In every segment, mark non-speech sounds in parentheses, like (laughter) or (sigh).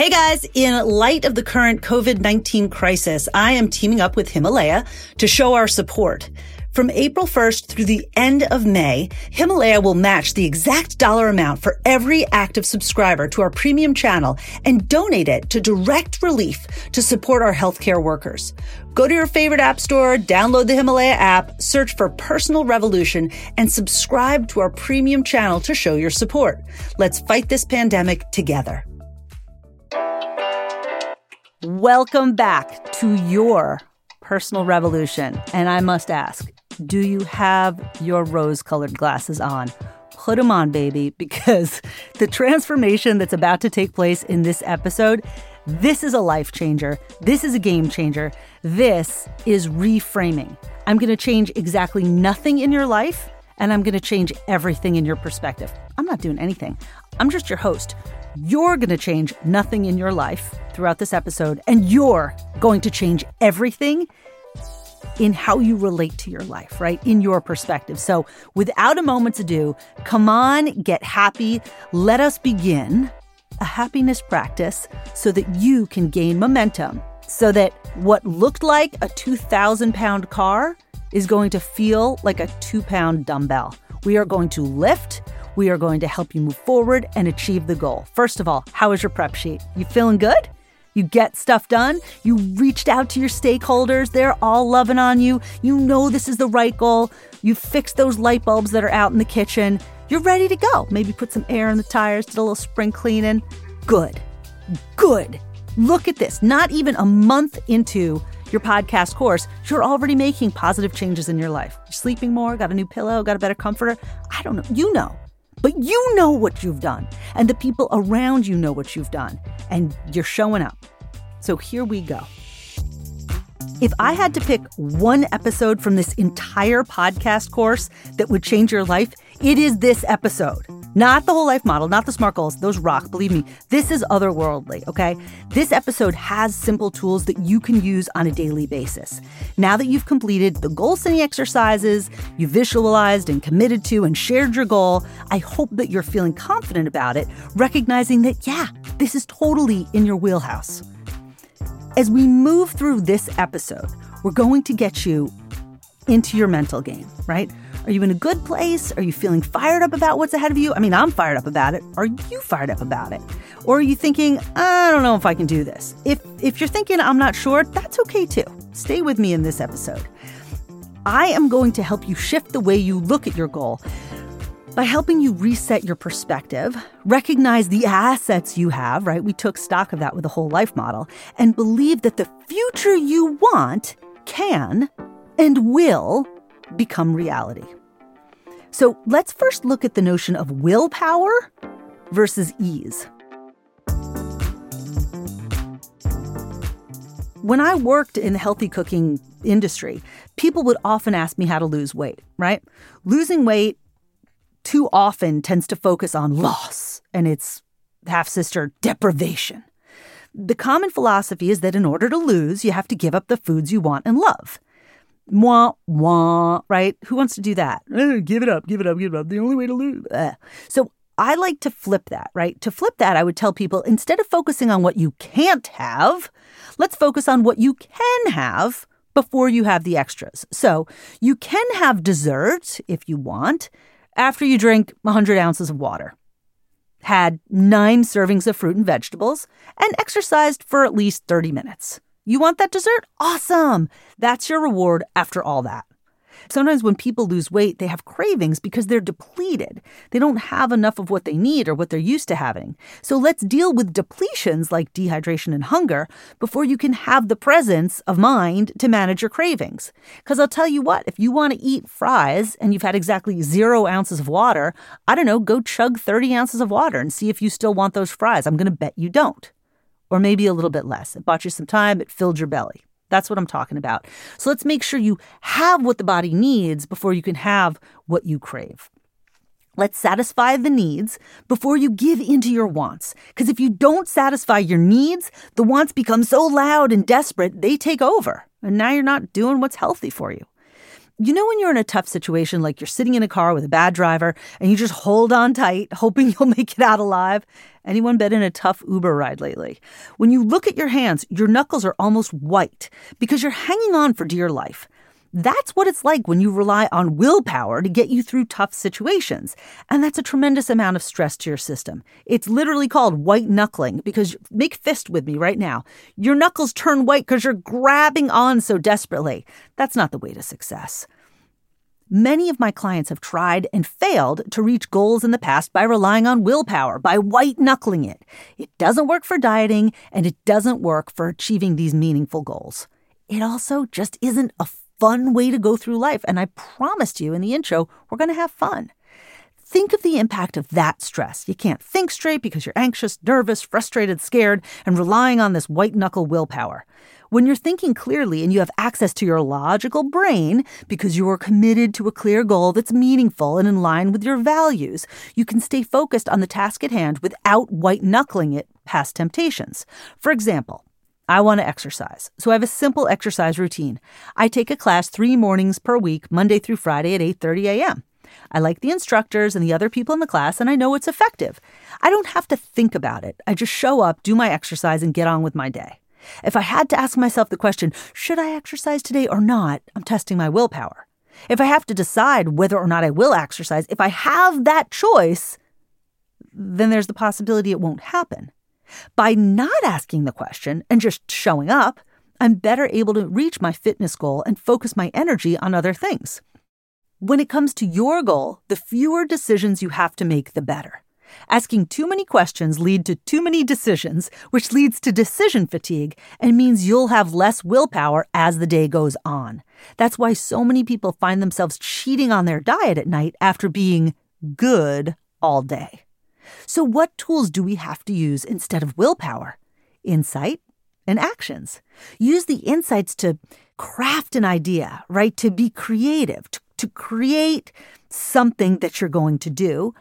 Hey guys, in light of the current COVID-19 crisis, I am teaming up with Himalaya to show our support. From April 1st through the end of May, Himalaya will match the exact dollar amount for every active subscriber to our premium channel and donate it to direct relief to support our healthcare workers. Go to your favorite app store, download the Himalaya app, search for Personal Revolution, and subscribe to our premium channel to show your support. Let's fight this pandemic together. Welcome back to your personal revolution. And I must ask, do you have your rose colored glasses on? Put them on, baby, (laughs) because the transformation that's about to take place in this episode, this is a life changer. This is a game changer. This is reframing. I'm going to change exactly nothing in your life, and I'm going to change everything in your perspective. I'm not doing anything. I'm just your host. You're going to change nothing in your life throughout this episode, and you're going to change everything in how you relate to your life, right? In your perspective. So, without a moment's ado, come on, get happy. Let us begin a happiness practice so that you can gain momentum, so that what looked like a 2,000 pound car is going to feel like a two pound dumbbell. We are going to lift. We are going to help you move forward and achieve the goal. First of all, how is your prep sheet? You feeling good? You get stuff done. You reached out to your stakeholders. They're all loving on you. You know this is the right goal. You fixed those light bulbs that are out in the kitchen. You're ready to go. Maybe put some air in the tires, did a little spring cleaning. Good. Good. Look at this. Not even a month into your podcast course, you're already making positive changes in your life. You're sleeping more, got a new pillow, got a better comforter. I don't know. You know. But you know what you've done, and the people around you know what you've done, and you're showing up. So here we go. If I had to pick one episode from this entire podcast course that would change your life, it is this episode. Not the whole life model, not the SMART goals. Those rock, believe me. This is otherworldly, okay? This episode has simple tools that you can use on a daily basis. Now that you've completed the goal setting exercises, you visualized and committed to and shared your goal, I hope that you're feeling confident about it, recognizing that, yeah, this is totally in your wheelhouse. As we move through this episode, we're going to get you into your mental game, right? Are you in a good place? Are you feeling fired up about what's ahead of you? I mean, I'm fired up about it. Are you fired up about it? Or are you thinking, I don't know if I can do this? If if you're thinking I'm not sure, that's okay too. Stay with me in this episode. I am going to help you shift the way you look at your goal by helping you reset your perspective, recognize the assets you have, right? We took stock of that with the whole life model, and believe that the future you want can and will become reality. So let's first look at the notion of willpower versus ease. When I worked in the healthy cooking industry, people would often ask me how to lose weight, right? Losing weight too often tends to focus on loss and its half sister deprivation. The common philosophy is that in order to lose, you have to give up the foods you want and love. Wah, wah, right? Who wants to do that? Uh, give it up, give it up, give it up. The only way to lose. Uh. So I like to flip that, right? To flip that, I would tell people instead of focusing on what you can't have, let's focus on what you can have before you have the extras. So you can have dessert if you want after you drink 100 ounces of water, had nine servings of fruit and vegetables, and exercised for at least 30 minutes. You want that dessert? Awesome. That's your reward after all that. Sometimes when people lose weight, they have cravings because they're depleted. They don't have enough of what they need or what they're used to having. So let's deal with depletions like dehydration and hunger before you can have the presence of mind to manage your cravings. Because I'll tell you what, if you want to eat fries and you've had exactly zero ounces of water, I don't know, go chug 30 ounces of water and see if you still want those fries. I'm going to bet you don't or maybe a little bit less. It bought you some time, it filled your belly. That's what I'm talking about. So let's make sure you have what the body needs before you can have what you crave. Let's satisfy the needs before you give into your wants. Because if you don't satisfy your needs, the wants become so loud and desperate, they take over. And now you're not doing what's healthy for you. You know, when you're in a tough situation, like you're sitting in a car with a bad driver and you just hold on tight, (laughs) hoping you'll make it out alive? Anyone been in a tough Uber ride lately? When you look at your hands, your knuckles are almost white because you're hanging on for dear life. That's what it's like when you rely on willpower to get you through tough situations. And that's a tremendous amount of stress to your system. It's literally called white knuckling because make fist with me right now. Your knuckles turn white because you're grabbing on so desperately. That's not the way to success. Many of my clients have tried and failed to reach goals in the past by relying on willpower, by white knuckling it. It doesn't work for dieting and it doesn't work for achieving these meaningful goals. It also just isn't a fun way to go through life. And I promised you in the intro, we're going to have fun. Think of the impact of that stress. You can't think straight because you're anxious, nervous, frustrated, scared, and relying on this white knuckle willpower. When you're thinking clearly and you have access to your logical brain because you are committed to a clear goal that's meaningful and in line with your values, you can stay focused on the task at hand without white knuckling it past temptations. For example, I want to exercise. So I have a simple exercise routine. I take a class 3 mornings per week, Monday through Friday at 8:30 a.m. I like the instructors and the other people in the class and I know it's effective. I don't have to think about it. I just show up, do my exercise and get on with my day. If I had to ask myself the question, should I exercise today or not? I'm testing my willpower. If I have to decide whether or not I will exercise, if I have that choice, then there's the possibility it won't happen. By not asking the question and just showing up, I'm better able to reach my fitness goal and focus my energy on other things. When it comes to your goal, the fewer decisions you have to make, the better. Asking too many questions lead to too many decisions, which leads to decision fatigue and means you'll have less willpower as the day goes on. That's why so many people find themselves cheating on their diet at night after being good all day. So, what tools do we have to use instead of willpower? Insight and actions. Use the insights to craft an idea, right? To be creative, to, to create something that you're going to do.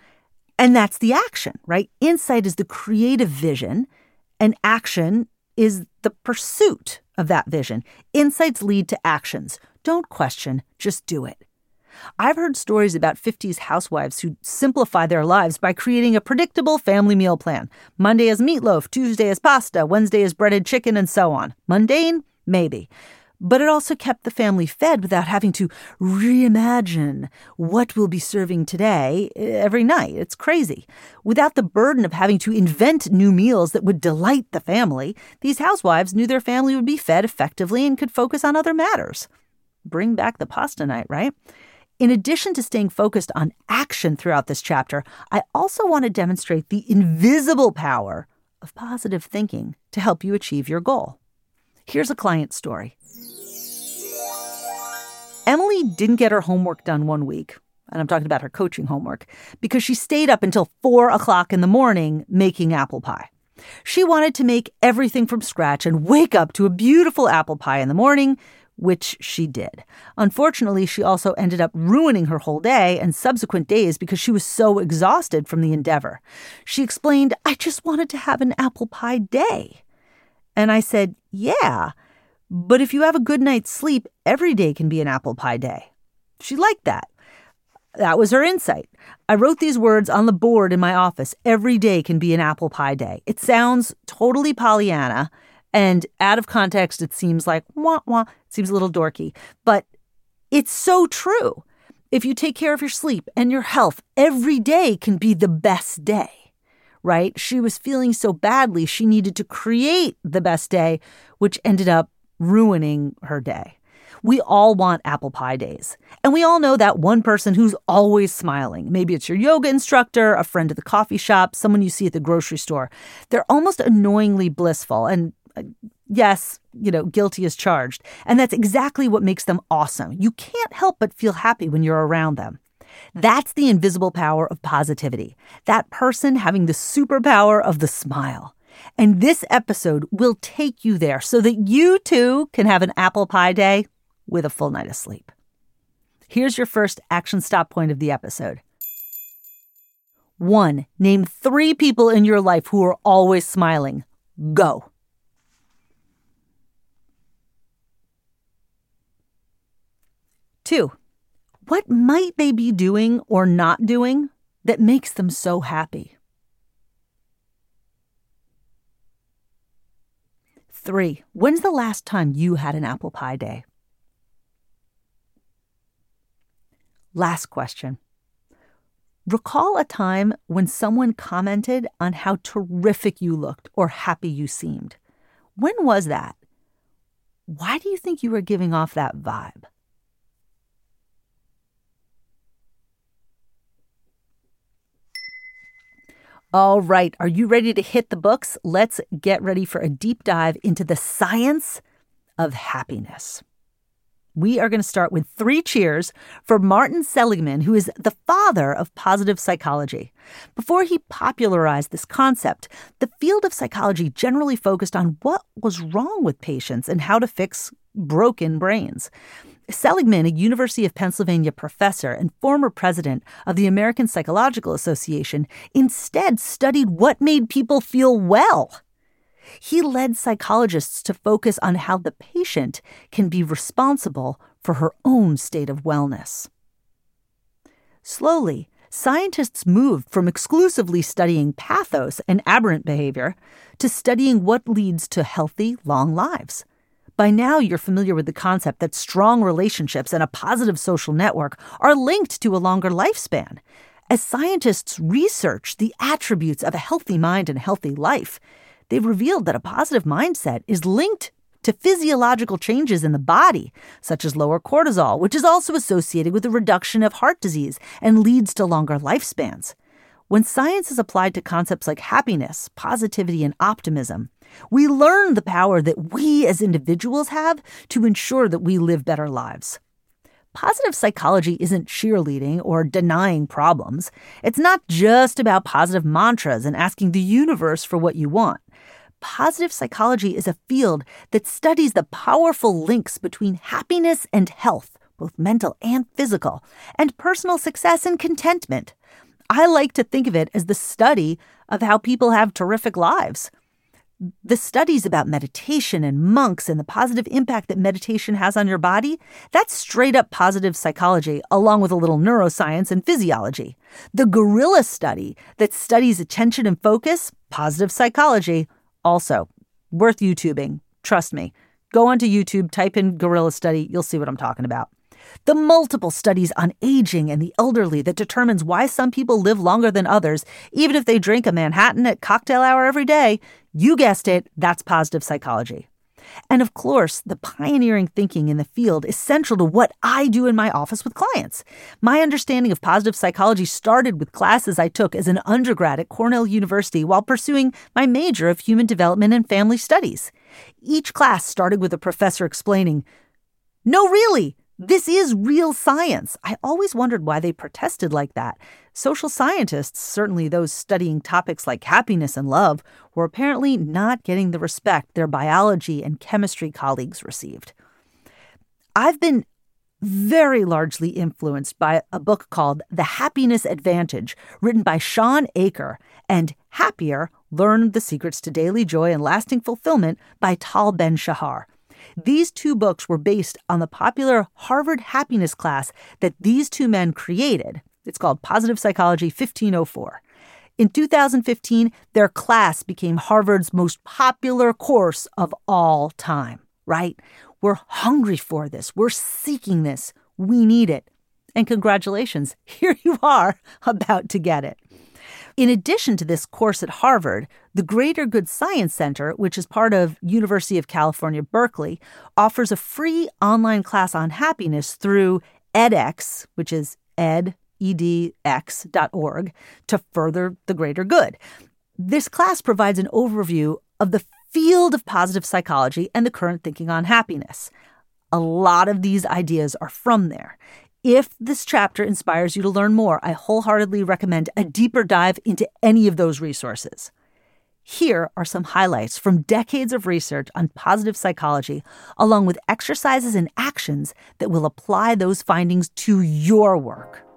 And that's the action, right? Insight is the creative vision, and action is the pursuit of that vision. Insights lead to actions. Don't question, just do it. I've heard stories about 50s housewives who simplify their lives by creating a predictable family meal plan. Monday is meatloaf, Tuesday is pasta, Wednesday is breaded chicken, and so on. Mundane? Maybe. But it also kept the family fed without having to reimagine what we'll be serving today eh, every night. It's crazy. Without the burden of having to invent new meals that would delight the family, these housewives knew their family would be fed effectively and could focus on other matters. Bring back the pasta night, right? In addition to staying focused on action throughout this chapter, I also want to demonstrate the invisible power of positive thinking to help you achieve your goal. Here's a client story. Emily didn't get her homework done one week, and I'm talking about her coaching homework, because she stayed up until four o'clock in the morning making apple pie. She wanted to make everything from scratch and wake up to a beautiful apple pie in the morning which she did. Unfortunately, she also ended up ruining her whole day and subsequent days because she was so exhausted from the endeavor. She explained, I just wanted to have an apple pie day. And I said, Yeah, but if you have a good night's sleep, every day can be an apple pie day. She liked that. That was her insight. I wrote these words on the board in my office. Every day can be an apple pie day. It sounds totally Pollyanna and out of context, it seems like wah wah. It seems a little dorky, but it's so true. If you take care of your sleep and your health, every day can be the best day, right? She was feeling so badly, she needed to create the best day, which ended up ruining her day. We all want apple pie days. And we all know that one person who's always smiling. Maybe it's your yoga instructor, a friend at the coffee shop, someone you see at the grocery store. They're almost annoyingly blissful. And yes, you know, guilty as charged. And that's exactly what makes them awesome. You can't help but feel happy when you're around them. Hmm. That's the invisible power of positivity. That person having the superpower of the smile. And this episode will take you there so that you too can have an apple pie day with a full night of sleep. Here's your first action stop point of the episode. One, name three people in your life who are always smiling. Go. Two, What might they be doing or not doing that makes them so happy? Three, when's the last time you had an apple pie day? Last question. Recall a time when someone commented on how terrific you looked or happy you seemed. When was that? Why do you think you were giving off that vibe? All right, are you ready to hit the books? Let's get ready for a deep dive into the science of happiness. We are going to start with three cheers for Martin Seligman, who is the father of positive psychology. Before he popularized this concept, the field of psychology generally focused on what was wrong with patients and how to fix broken brains. Seligman, a University of Pennsylvania professor and former president of the American Psychological Association, instead studied what made people feel well. He led psychologists to focus on how the patient can be responsible for her own state of wellness. Slowly, scientists moved from exclusively studying pathos and aberrant behavior to studying what leads to healthy, long lives. By now, you're familiar with the concept that strong relationships and a positive social network are linked to a longer lifespan. As scientists research the attributes of a healthy mind and healthy life, they've revealed that a positive mindset is linked to physiological changes in the body, such as lower cortisol, which is also associated with a reduction of heart disease and leads to longer lifespans. When science is applied to concepts like happiness, positivity, and optimism, we learn the power that we as individuals have to ensure that we live better lives. Positive psychology isn't cheerleading or denying problems. It's not just about positive mantras and asking the universe for what you want. Positive psychology is a field that studies the powerful links between happiness and health, both mental and physical, and personal success and contentment. I like to think of it as the study of how people have terrific lives. The studies about meditation and monks and the positive impact that meditation has on your body, that's straight up positive psychology, along with a little neuroscience and physiology. The gorilla study that studies attention and focus, positive psychology, also worth YouTubing. Trust me. Go onto YouTube, type in gorilla study, you'll see what I'm talking about. The multiple studies on aging and the elderly that determines why some people live longer than others, even if they drink a Manhattan at cocktail hour every day. You guessed it, that's positive psychology. And of course, the pioneering thinking in the field is central to what I do in my office with clients. My understanding of positive psychology started with classes I took as an undergrad at Cornell University while pursuing my major of human development and family studies. Each class started with a professor explaining, No, really, this is real science. I always wondered why they protested like that. Social scientists, certainly those studying topics like happiness and love, were apparently not getting the respect their biology and chemistry colleagues received. I've been very largely influenced by a book called The Happiness Advantage, written by Shawn Achor, and Happier Learn the Secrets to Daily Joy and Lasting Fulfillment by Tal Ben Shahar. These two books were based on the popular Harvard happiness class that these two men created. It's called Positive Psychology 1504. In 2015, their class became Harvard's most popular course of all time, right? We're hungry for this. We're seeking this. We need it. And congratulations, (laughs) here you are about to get it. In addition to this course at Harvard, the Greater Good Science Center, which is part of University of California, Berkeley, offers a free online class on happiness through edX, which is ed, edx.org, to further the greater good. This class provides an overview of the field of positive psychology and the current thinking on happiness. A lot of these ideas are from there. If this chapter inspires you to learn more, I wholeheartedly recommend a deeper dive into any of those resources. Here are some highlights from decades of research on positive psychology, along with exercises and actions that will apply those findings to your work.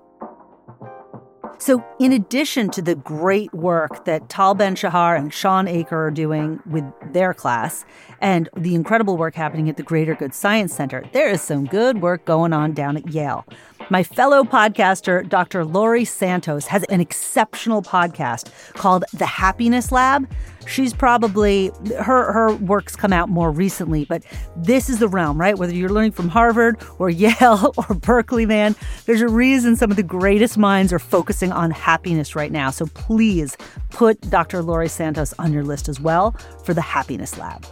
So, in addition to the great work that Tal Ben Shahar and Shawn Achor are doing with their class, and the incredible work happening at the Greater Good Science Center, there is some good work going on down at Yale. My fellow podcaster, Dr. Laurie Santos, has an exceptional podcast called The Happiness Lab. She's probably her her works come out more recently, but this is the realm, right? Whether you're learning from Harvard or (laughs) Yale or Berkeley, man, there's a reason some of the greatest minds are focusing on happiness right now. So please put Dr. Laurie Santos on your list as well for the Happiness Lab.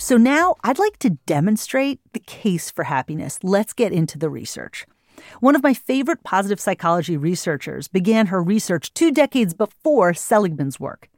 So now I'd like to demonstrate the case for happiness. Let's get into the research. One of my favorite positive psychology researchers began her research two decades before Seligman's work.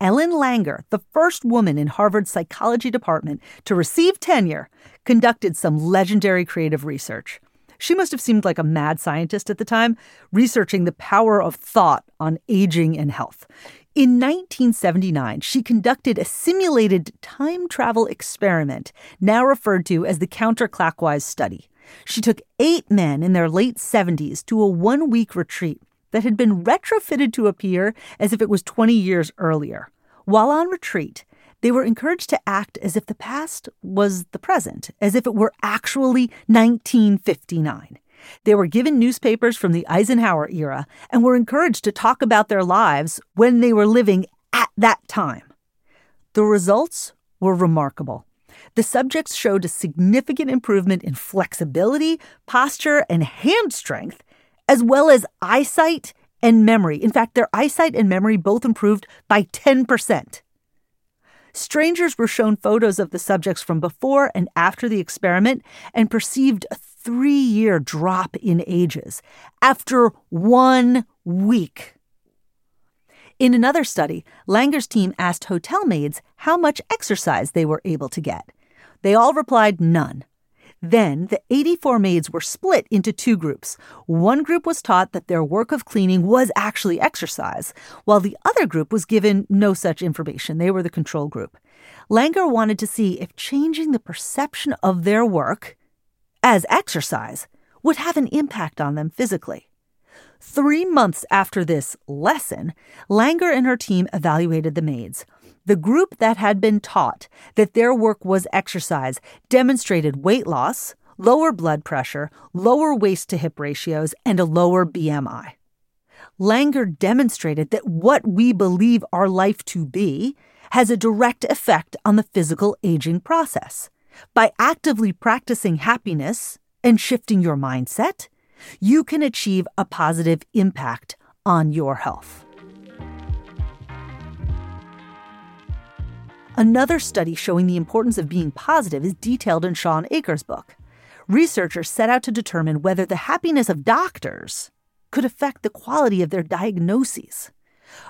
Ellen Langer, the first woman in Harvard's psychology department to receive tenure, conducted some legendary creative research. She must have seemed like a mad scientist at the time, researching the power of thought on aging and health. In 1979, she conducted a simulated time travel experiment, now referred to as the counterclockwise study. She took eight men in their late 70s to a one week retreat that had been retrofitted to appear as if it was 20 years earlier. While on retreat, they were encouraged to act as if the past was the present, as if it were actually 1959. They were given newspapers from the Eisenhower era and were encouraged to talk about their lives when they were living at that time. The results were remarkable. The subjects showed a significant improvement in flexibility, posture, and hand strength, as well as eyesight and memory. In fact, their eyesight and memory both improved by 10%. Strangers were shown photos of the subjects from before and after the experiment and perceived three year drop in ages after one week. In another study, Langer's team asked hotel maids how much exercise they were able to get. They all replied none. Then the 84 maids were split into two groups. One group was taught that their work of cleaning was actually exercise, while the other group was given no such information. They were the control group. Langer wanted to see if changing the perception of their work as exercise would have an impact on them physically. Three months after this lesson, Langer and her team evaluated the maids. The group that had been taught that their work was exercise demonstrated weight loss, lower blood pressure, lower waist to hip ratios, and a lower BMI. Langer demonstrated that what we believe our life to be has a direct effect on the physical aging process. By actively practicing happiness and shifting your mindset, you can achieve a positive impact on your health. Another study showing the importance of being positive is detailed in Shawn Achor's book. Researchers set out to determine whether the happiness of doctors could affect the quality of their diagnoses.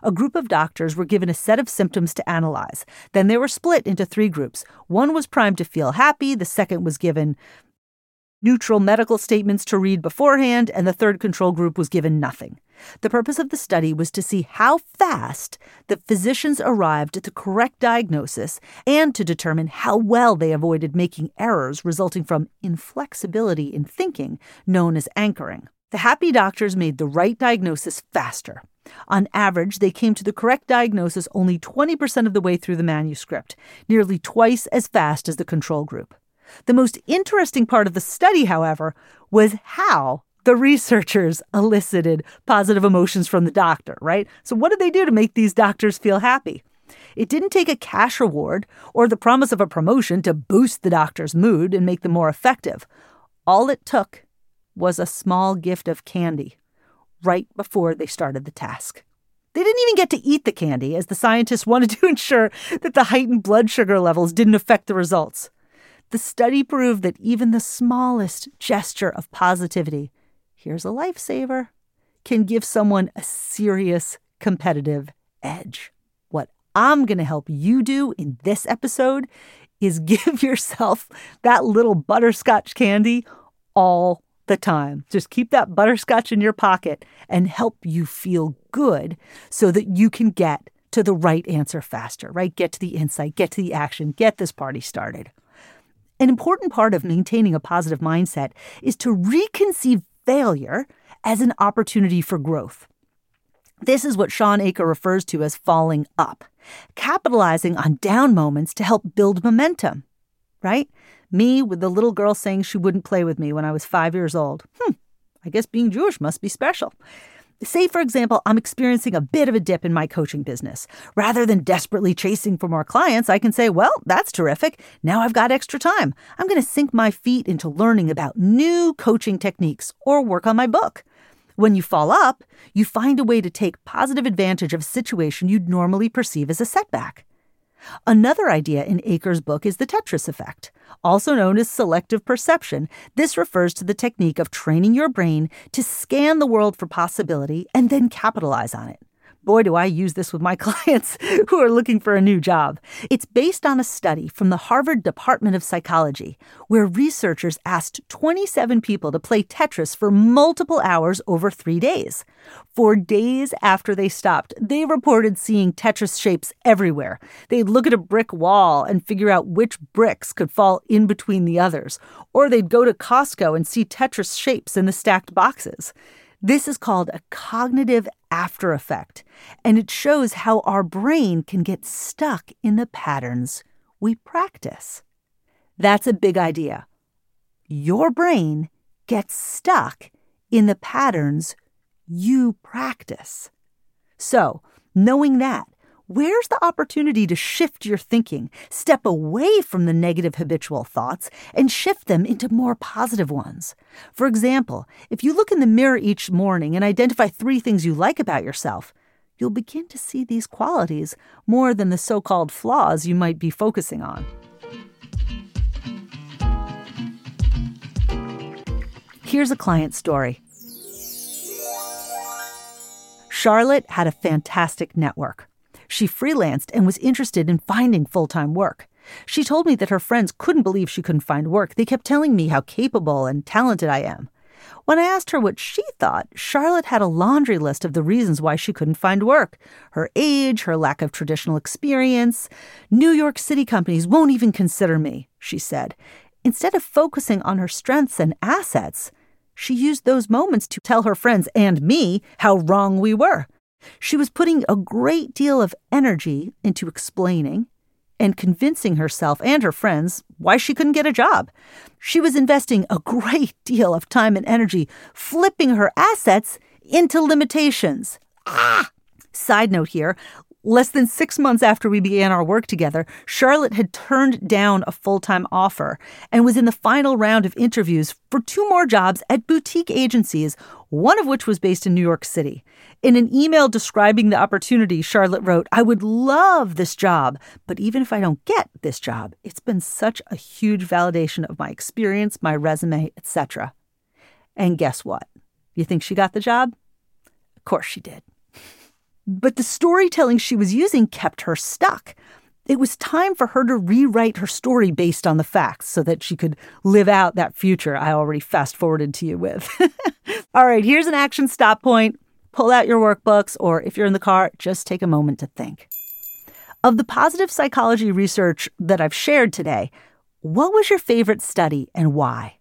A group of doctors were given a set of symptoms to analyze. Then they were split into three groups. One was primed to feel happy, the second was given neutral medical statements to read beforehand, and the third control group was given nothing. The purpose of the study was to see how fast the physicians arrived at the correct diagnosis and to determine how well they avoided making errors resulting from inflexibility in thinking, known as anchoring. The happy doctors made the right diagnosis faster. On average, they came to the correct diagnosis only 20% of the way through the manuscript, nearly twice as fast as the control group. The most interesting part of the study, however, was how the researchers (laughs) elicited positive emotions from the doctor, right? So, what did they do to make these doctors feel happy? It didn't take a cash reward or the promise of a promotion to boost the doctor's mood and make them more effective. All it took was a small gift of candy right before they started the task. They didn't even get to eat the candy, as the scientists (laughs) wanted to ensure that the heightened blood sugar levels didn't affect the results. The study proved that even the smallest gesture of positivity, here's a lifesaver, can give someone a serious competitive edge. What I'm going to help you do in this episode is (laughs) give yourself that little butterscotch candy all the time. Just keep that butterscotch in your pocket and help you feel good so that you can get to the right answer faster, right? Get to the insight, get to the action, get this party started. An important part of maintaining a positive mindset is to reconceive failure as an opportunity for growth. This is what Shawn Achor refers to as falling up, capitalizing on down moments to help build momentum, right? Me with the little girl saying she wouldn't play with me when I was five years old. Hmm, I guess being Jewish must be special. Say, for example, I'm experiencing a bit of a dip in my coaching business. Rather than desperately chasing for more clients, I can say, well, that's terrific. Now I've got extra time. I'm going to sink my feet into learning about new coaching techniques or work on my book. When you fall up, you find a way to take positive advantage of a situation you'd normally perceive as a setback. Another idea in Achor's book is the Tetris effect. Also known as selective perception, this refers to the technique of training your brain to scan the world for possibility and then capitalize on it. Boy, do I use this with my (laughs) clients who are looking for a new job. It's based on a study from the Harvard Department of Psychology, where researchers asked 27 people to play Tetris for multiple hours over three days. For days after they stopped, they reported seeing Tetris shapes everywhere. They'd look at a brick wall and figure out which bricks could fall in between the others, or they'd go to Costco and see Tetris shapes in the stacked boxes. This is called a cognitive after effect, and it shows how our brain can get stuck in the patterns we practice. That's a big idea. Your brain gets stuck in the patterns you practice. So, knowing that, Where's the opportunity to shift your thinking, step away from the negative habitual thoughts, and shift them into more positive ones? For example, if you look in the mirror each morning and identify three things you like about yourself, you'll begin to see these qualities more than the so called flaws you might be focusing on. Here's a client story. Charlotte had a fantastic network. She freelanced and was interested in finding full time work. She told me that her friends couldn't believe she couldn't find work. They kept telling me how capable and talented I am. When I asked her what she thought, Charlotte had a laundry list of the reasons why she couldn't find work her age, her lack of traditional experience. New York City companies won't even consider me, she said. Instead of focusing on her strengths and assets, she used those moments to tell her friends and me how wrong we were. She was putting a great deal of energy into explaining and convincing herself and her friends why she couldn't get a job. She was investing a great (laughs) deal of time and energy flipping her assets into limitations. Ah! Side note here Less than six months after we began our work together, Charlotte had turned down a full time offer and was in the final round of interviews for two more jobs at boutique agencies, one of which was based in New York City. In an email describing the opportunity, Charlotte wrote, I would love this job, but even if I don't get this job, it's been such a huge validation of my experience, my resume, etc. And guess what? You think she got the job? Of course she did. But the storytelling she was using kept her stuck. It was time for her to rewrite her story based on the facts so that she could live out that future I already fast forwarded to you with. (laughs) All right, here's an action stop point. Pull out your workbooks, or if you're in the car, just take a moment to think. Of the positive psychology research that I've shared today, what was your favorite study and why?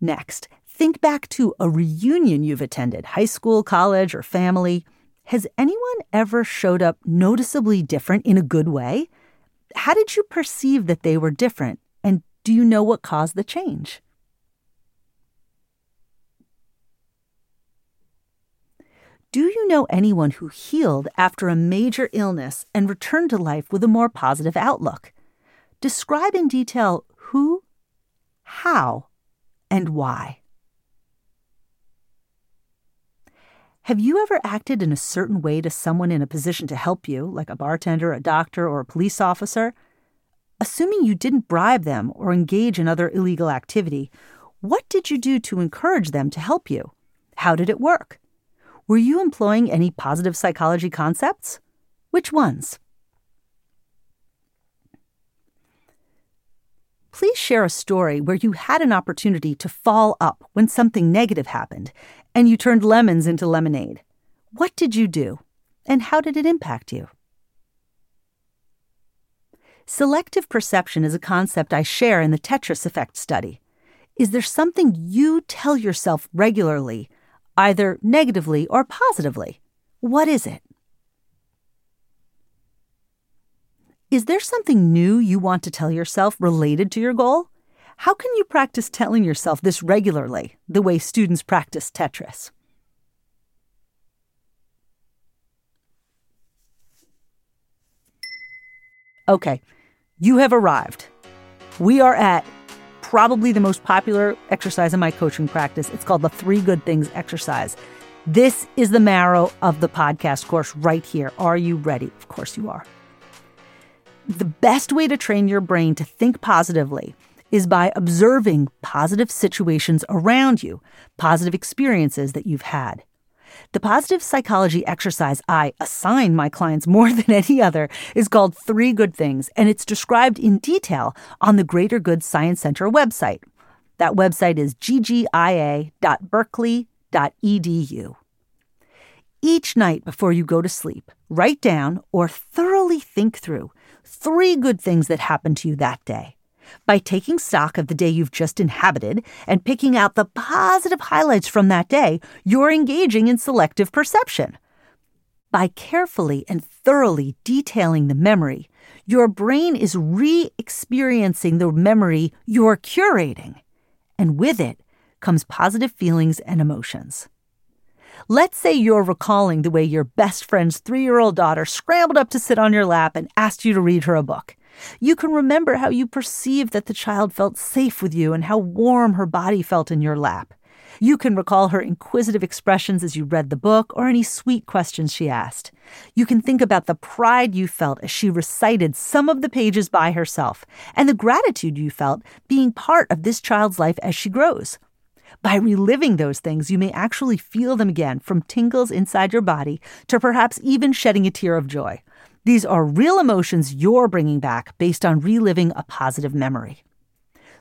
Next, Think back to a reunion you've attended, high school, college, or family. Has anyone ever showed up noticeably different in a good way? How did you perceive that they were different? And do you know what caused the change? Do you know anyone who healed after a major illness and returned to life with a more positive outlook? Describe in detail who, how, and why. Have you ever acted in a certain way to someone in a position to help you, like a bartender, a doctor, or a police officer? Assuming you didn't bribe them or engage in other illegal activity, what did you do to encourage them to help you? How did it work? Were you employing any positive psychology concepts? Which ones? Please share a story where you had an opportunity to fall up when something negative happened and you turned lemons into lemonade. What did you do, and how did it impact you? Selective perception is a concept I share in the Tetris effect study. Is there something you tell yourself regularly, either negatively or positively? What is it? Is there something new you want to tell yourself related to your goal? How can you practice telling yourself this regularly, the way students practice Tetris? Okay, you have arrived. We are at probably the most popular exercise in my coaching practice. It's called the Three Good Things exercise. This is the marrow of the podcast course right here. Are you ready? Of course you are. The best way to train your brain to think positively is by observing positive situations around you, positive experiences that you've had. The positive psychology exercise I assign my clients more (laughs) than any other is called Three Good Things, and it's described in detail on the Greater Good Science Center website. That website is ggia.berkeley.edu. Each night before you go to sleep, write down or thoroughly think through three good things that happened to you that day. By taking stock of the day you've just inhabited and picking out the positive highlights from that day, you're engaging in selective perception. By carefully and thoroughly detailing the memory, your brain is re experiencing the memory you're curating. And with it comes positive feelings and emotions. Let's say you're recalling the way your best friend's three year old daughter scrambled up to sit on your lap and asked you to read her a book. You can remember how you perceived that the child felt safe with you and how warm her body felt in your lap. You can recall her inquisitive expressions as you read the book or any sweet questions she asked. You can think about the pride you felt as she recited some of the pages by herself and the gratitude you felt being part of this child's life as she grows. By reliving those things, you may actually feel them again from tingles inside your body to perhaps even shedding a tear of joy. These are real emotions you're bringing back based on reliving a positive memory.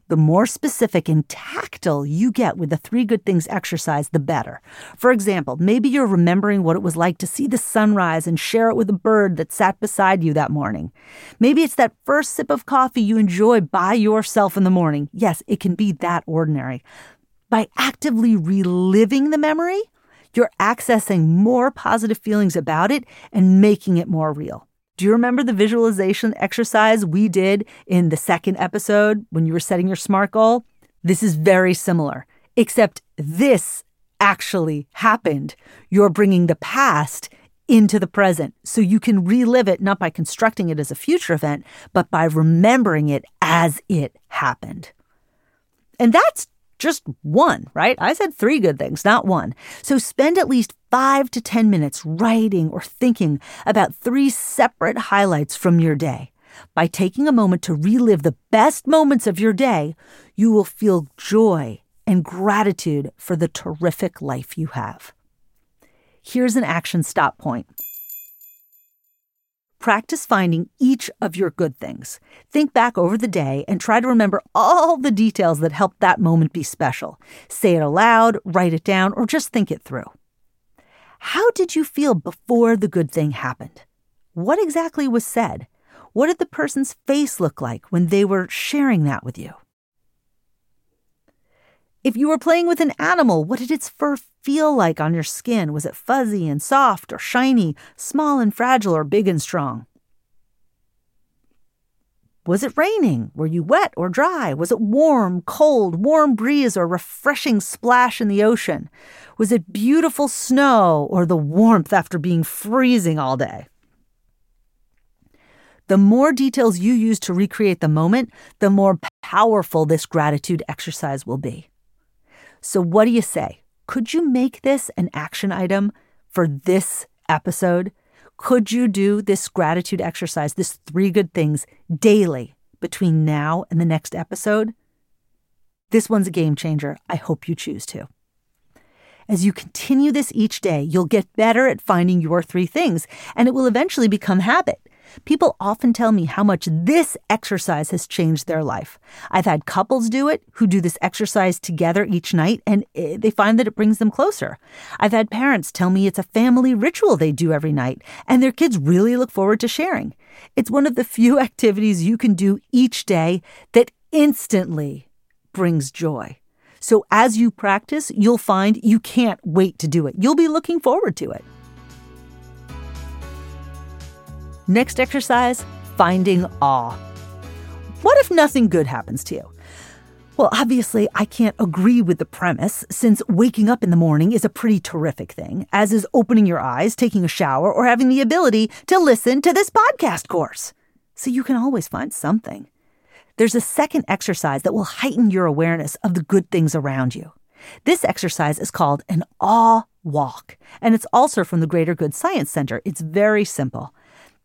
The more specific and tactile you get with the three good things exercise, the better. For example, maybe you're remembering what it was like to see the sunrise and share it with a bird that sat beside you that morning. Maybe it's that first sip of coffee you enjoy by yourself in the morning. Yes, it can be that ordinary. By actively reliving the memory, you're accessing more positive feelings about it and making it more real. Do you remember the visualization exercise we did in the second episode when you were setting your SMART goal? This is very similar, except this actually happened. You're bringing the past into the present so you can relive it not by constructing it as a future event, but by remembering it as it happened. And that's just one, right? I said three good things, not one. So spend at least five to 10 minutes writing or thinking about three separate highlights from your day. By taking a moment to relive the best moments of your day, you will feel joy and gratitude for the terrific life you have. Here's an action stop point. Practice finding each of your good things. Think back over the day and try to remember all the details that helped that moment be special. Say it aloud, write it down, or just think it through. How did you feel before the good thing happened? What exactly was said? What did the person's face look like when they were sharing that with you? If you were playing with an animal, what did its fur feel like on your skin? Was it fuzzy and soft or shiny, small and fragile or big and strong? Was it raining? Were you wet or dry? Was it warm, cold, warm breeze or refreshing splash in the ocean? Was it beautiful snow or the warmth after being freezing all day? The more details you use to recreate the moment, the more powerful this gratitude exercise will be. So, what do you say? Could you make this an action item for this episode? Could you do this gratitude exercise, this three good things daily between now and the next episode? This one's a game changer. I hope you choose to. As you continue this each day, you'll get better at finding your three things, and it will eventually become habit. People often tell me how much this exercise has changed their life. I've had couples do it who do this exercise together each night and eh, they find that it brings them closer. I've had parents tell me it's a family ritual they do every night and their kids really look forward to sharing. It's one of the few (laughs) activities you can do each day that instantly brings joy. So as you practice, you'll find you can't wait to do it. You'll be looking forward to it. Next exercise finding awe. What if nothing good happens to you? Well, obviously, I can't agree with the premise since waking up in the morning is a pretty terrific thing, as is opening your eyes, taking a shower, or having the ability to listen to this podcast course. So you can always find something. There's a second exercise that will heighten your awareness of the good things around you. This exercise is called an awe walk, and it's also from the Greater Good Science Center. It's very simple.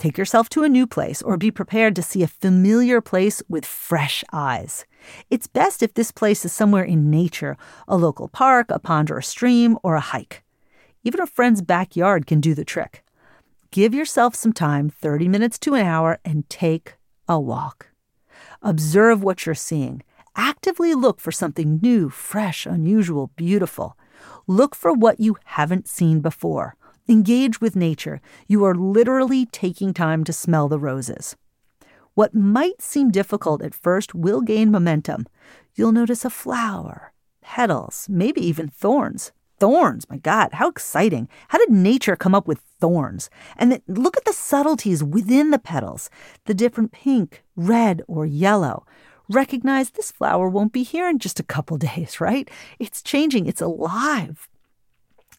Take yourself to a new place or be prepared to see a familiar place with fresh eyes. It's best if this place is somewhere in nature, a local park, a pond or a stream, or a hike. Even a friend's backyard can do the trick. Give yourself some time, 30 minutes to an hour, and take a walk. Observe what you're seeing. Actively look for something new, fresh, unusual, beautiful. Look for what you haven't seen before. Engage with nature. You are literally taking time to smell the roses. What might seem difficult at first will gain momentum. You'll notice a flower, petals, maybe even thorns. Thorns, my God, how exciting. How did nature come up with thorns? And then look at the subtleties within the petals the different pink, red, or yellow recognize this flower won't be here in just a couple (laughs) days, right? It's changing, it's alive.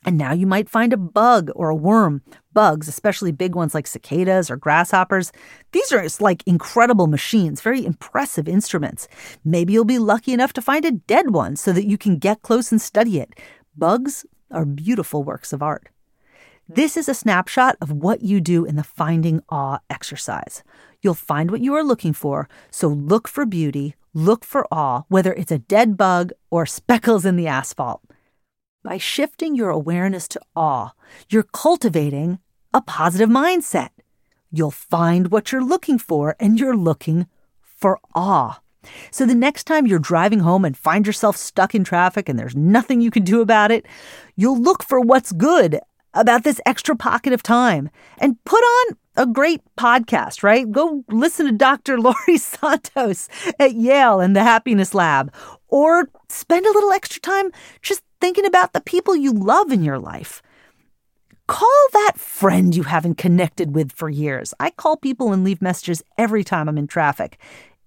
And now you might find a bug or a worm. Bugs, especially big ones like cicadas or grasshoppers, these are like incredible machines, very impressive instruments. Maybe you'll be lucky enough to find a dead one so that you can get close and study it. Bugs are beautiful works of art. This is a snapshot of what you do in the Finding Awe exercise. You'll find what you are looking for, so look for beauty, look for awe, whether it's a dead bug or speckles in the asphalt. By shifting your awareness to awe, you're cultivating a positive mindset. You'll find what you're looking for, and you're looking for awe. So the next time you're driving home and find yourself stuck in traffic and there's nothing you can do about it, you'll look for what's good about this extra pocket of time and put on a great podcast, right? Go listen to Dr. Laurie (laughs) Santos at Yale and the Happiness Lab, or spend a little extra time just thinking about the people you love in your life. Call that friend you haven't connected with for years. I call people and leave messages every time I'm in traffic.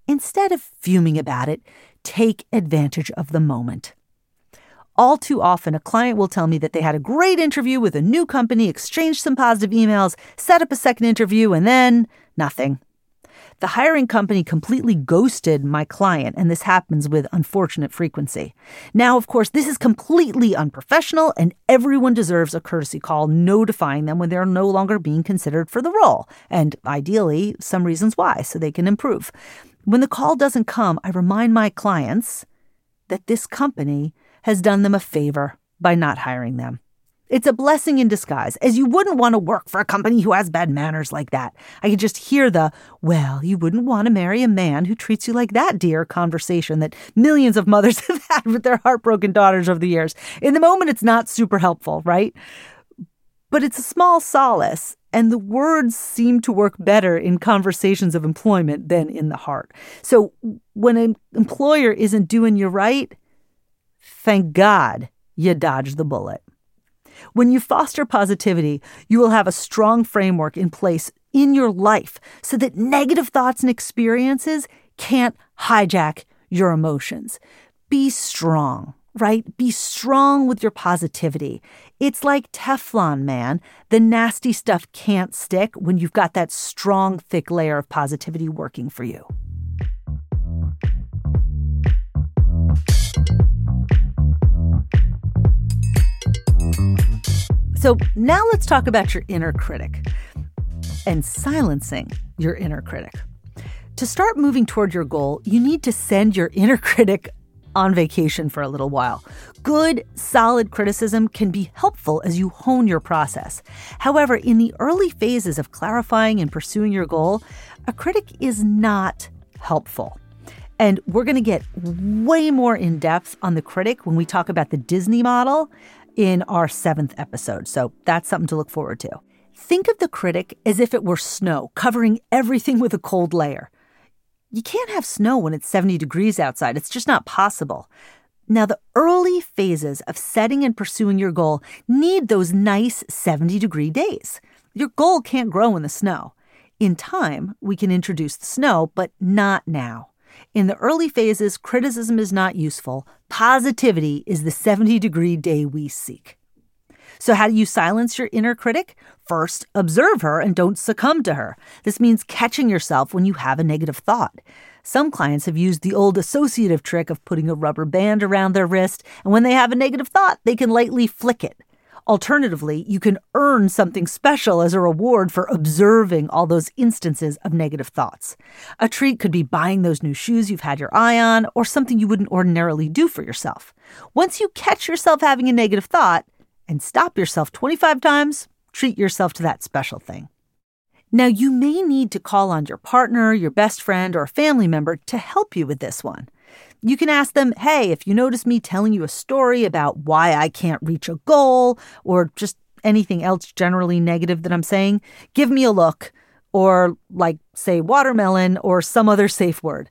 Instead of fuming about it, take advantage of the moment. All too often, a client will tell me that they had a great interview with a new company, exchanged some positive emails, set up a second interview, and then nothing. The hiring company completely ghosted my client, and this happens with unfortunate frequency. Now, of course, this is completely unprofessional, and everyone deserves a courtesy call notifying them when they're no longer being considered for the role, and ideally, some reasons why, so they can improve. When the call doesn't come, I remind my clients that this company has done them a favor by not hiring them. It's a blessing in disguise, as you wouldn't want to work for a company who has bad manners like that. I could just hear the, well, you wouldn't want to marry a man who treats you like that, dear, conversation that millions of mothers (laughs) have had with their heartbroken daughters over the years. In the moment, it's not super helpful, right? But it's a small solace, and the words seem to work better in conversations of employment than in the heart. So when an employer isn't doing you right, Thank God you dodged the bullet. When you foster positivity, you will have a strong framework in place in your life so that negative thoughts and experiences can't hijack your emotions. Be strong, right? Be strong with your positivity. It's like Teflon, man. The nasty stuff can't stick when you've got that strong, thick layer of positivity working for you. So now let's talk about your inner critic and silencing your inner critic. To start moving toward your goal, you need to send your inner (laughs) critic on vacation for a little while. Good, solid criticism can be helpful as you hone your process. However, in the early phases of clarifying and pursuing your goal, a critic is not helpful. And we're going to get way more in depth on the critic when we talk about the Disney model in our seventh episode. So that's something to look forward to. Think of the critic as if it were snow, covering everything with a cold layer. You can't have snow when it's 70 degrees outside, it's just not possible. Now, the early phases of setting and pursuing your goal need those nice 70 degree days. Your goal can't grow in the snow. In time, we can introduce the snow, but not now. In the early phases, criticism is not useful. Positivity is the 70 degree day we seek. So, how do you silence your inner critic? First, observe her and don't succumb to her. This means catching yourself when you have a negative thought. Some clients have used the old associative trick of putting a rubber band around their wrist, and when they have a negative thought, they can lightly flick it. Alternatively, you can earn something special as a reward for observing all those instances of negative thoughts. A treat could be buying those new shoes you've had your eye on, or something you wouldn't ordinarily do for yourself. Once you catch yourself having a negative thought and stop yourself 25 times, treat yourself to that special thing. Now, you may need to call on your partner, your best friend, or family member to help you with this one. You can ask them, hey, if you notice me telling you a story about why I can't reach a goal or just anything else generally negative that I'm saying, give me a look or like say watermelon or some other safe word.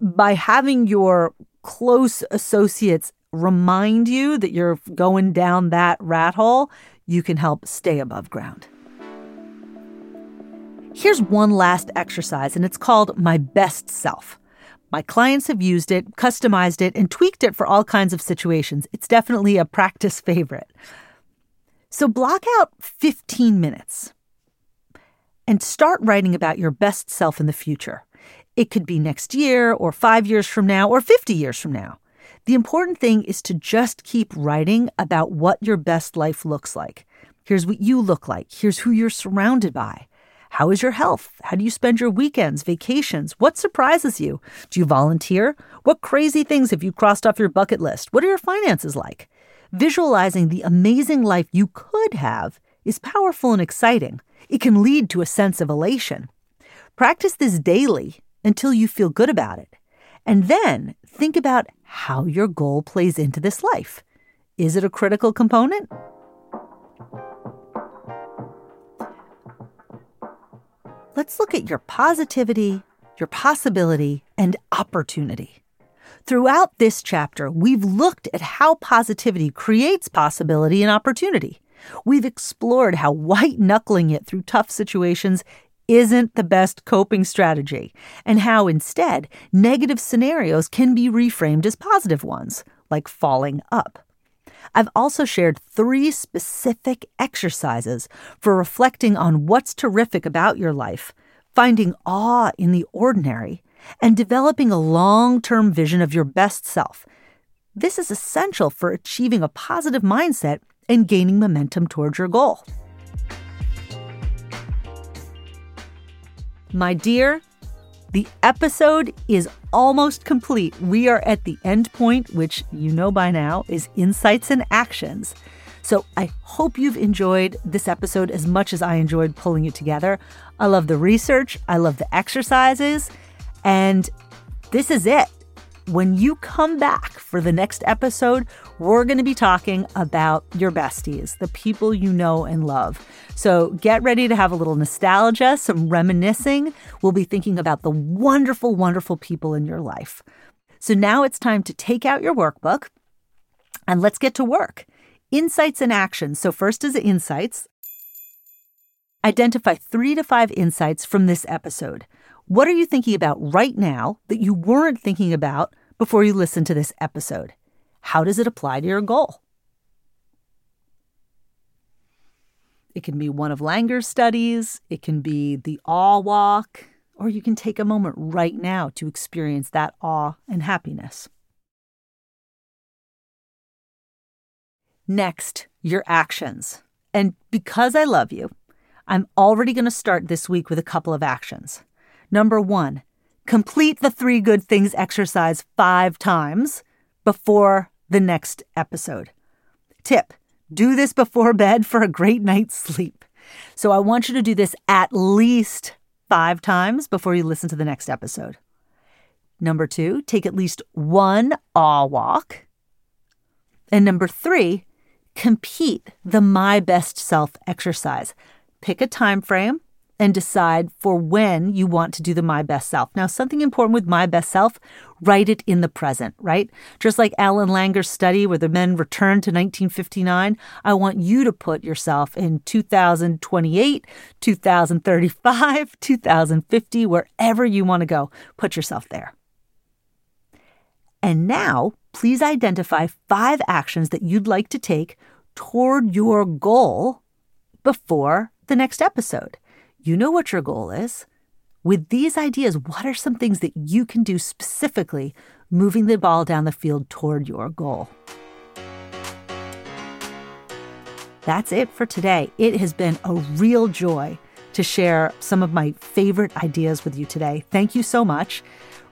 By having your close associates remind you that you're going down that rat hole, you can help stay above ground. Here's one last exercise, and it's called My Best Self. My clients have used it, customized it, and tweaked it for all kinds of situations. It's definitely a practice favorite. So block out 15 minutes and start writing about your best self in the future. It could be next year, or five years from now, or 50 years from now. The important thing is to just keep writing about what your best life looks like. Here's what you look like. Here's who you're surrounded by. How is your health? How do you spend your weekends, vacations? What surprises you? Do you volunteer? What crazy things have you crossed off your bucket list? What are your finances like? Visualizing the amazing life you could have is powerful and exciting. It can lead to a sense of elation. Practice this daily until you feel good about it. And then think about how your goal plays into this life. Is it a critical component? Let's look at your positivity, your possibility, and opportunity. Throughout this chapter, we've looked at how positivity creates possibility and opportunity. We've explored how white knuckling it through tough situations isn't the best coping strategy, and how instead negative scenarios can be reframed as positive ones, like falling up. I've also shared three specific exercises for reflecting on what's terrific about your life, finding awe in the ordinary, and developing a long term vision of your best self. This is essential for achieving a positive mindset and gaining momentum towards your goal. My dear, the episode is almost complete. We are at the end point, which you know by now is insights and actions. So I hope you've enjoyed this episode as much as I enjoyed pulling it together. I love the research, I love the exercises, and this is it when you come back for the next episode, we're going to be talking about your besties, the people you know and love. So get ready to have a little nostalgia, some reminiscing. We'll be thinking about the wonderful, wonderful people in your life. So now it's time to take out your workbook and let's get to work. Insights and actions. So, first is insights. Identify three to five insights from this episode. What are you thinking about right now that you weren't thinking about before you listen to this episode? How does it apply to your goal? It can be one of Langer's studies, it can be the awe walk, or you can take a moment right now to experience that awe and happiness. Next, your actions. And because I love you, I'm already going to start this week with a couple of actions. Number one, complete the three good things exercise five times before the next episode. Tip do this before bed for a great night's sleep. So I want you to do this at least five times before you listen to the next episode. Number two, take at least one awe walk. And number three, compete the My Best Self exercise. Pick a time frame and decide for when you want to do the My Best Self. Now, something important with My Best Self, write it in the present, right? Just like Ellen Langer's study where the men returned to 1959, I want you to put yourself in 2028, 2035, (laughs) 2050, wherever you want to go. Put yourself there. And now, please identify five actions that you'd like to take toward your goal before the next episode. You know what your goal is. With these ideas, what are some things that you can do specifically moving the ball down the field toward your goal? That's it for today. It has been a real joy to share some of my favorite ideas with you today. Thank you so much.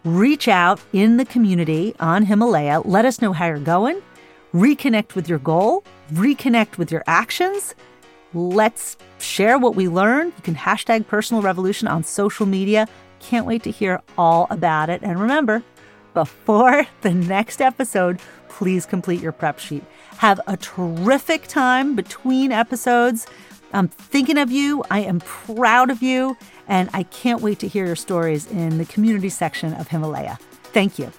Reach out in the community on Himalaya. Let us know how you're going. Reconnect with your goal, reconnect with your actions. Let's share what we learned. You can hashtag personal revolution on social media. Can't wait to hear all about it. And remember, before (laughs) the next episode, please complete your prep sheet. Have a terrific time between episodes. I'm thinking of you. I am proud of you. And I can't wait to hear your stories in the community section of Himalaya. Thank you.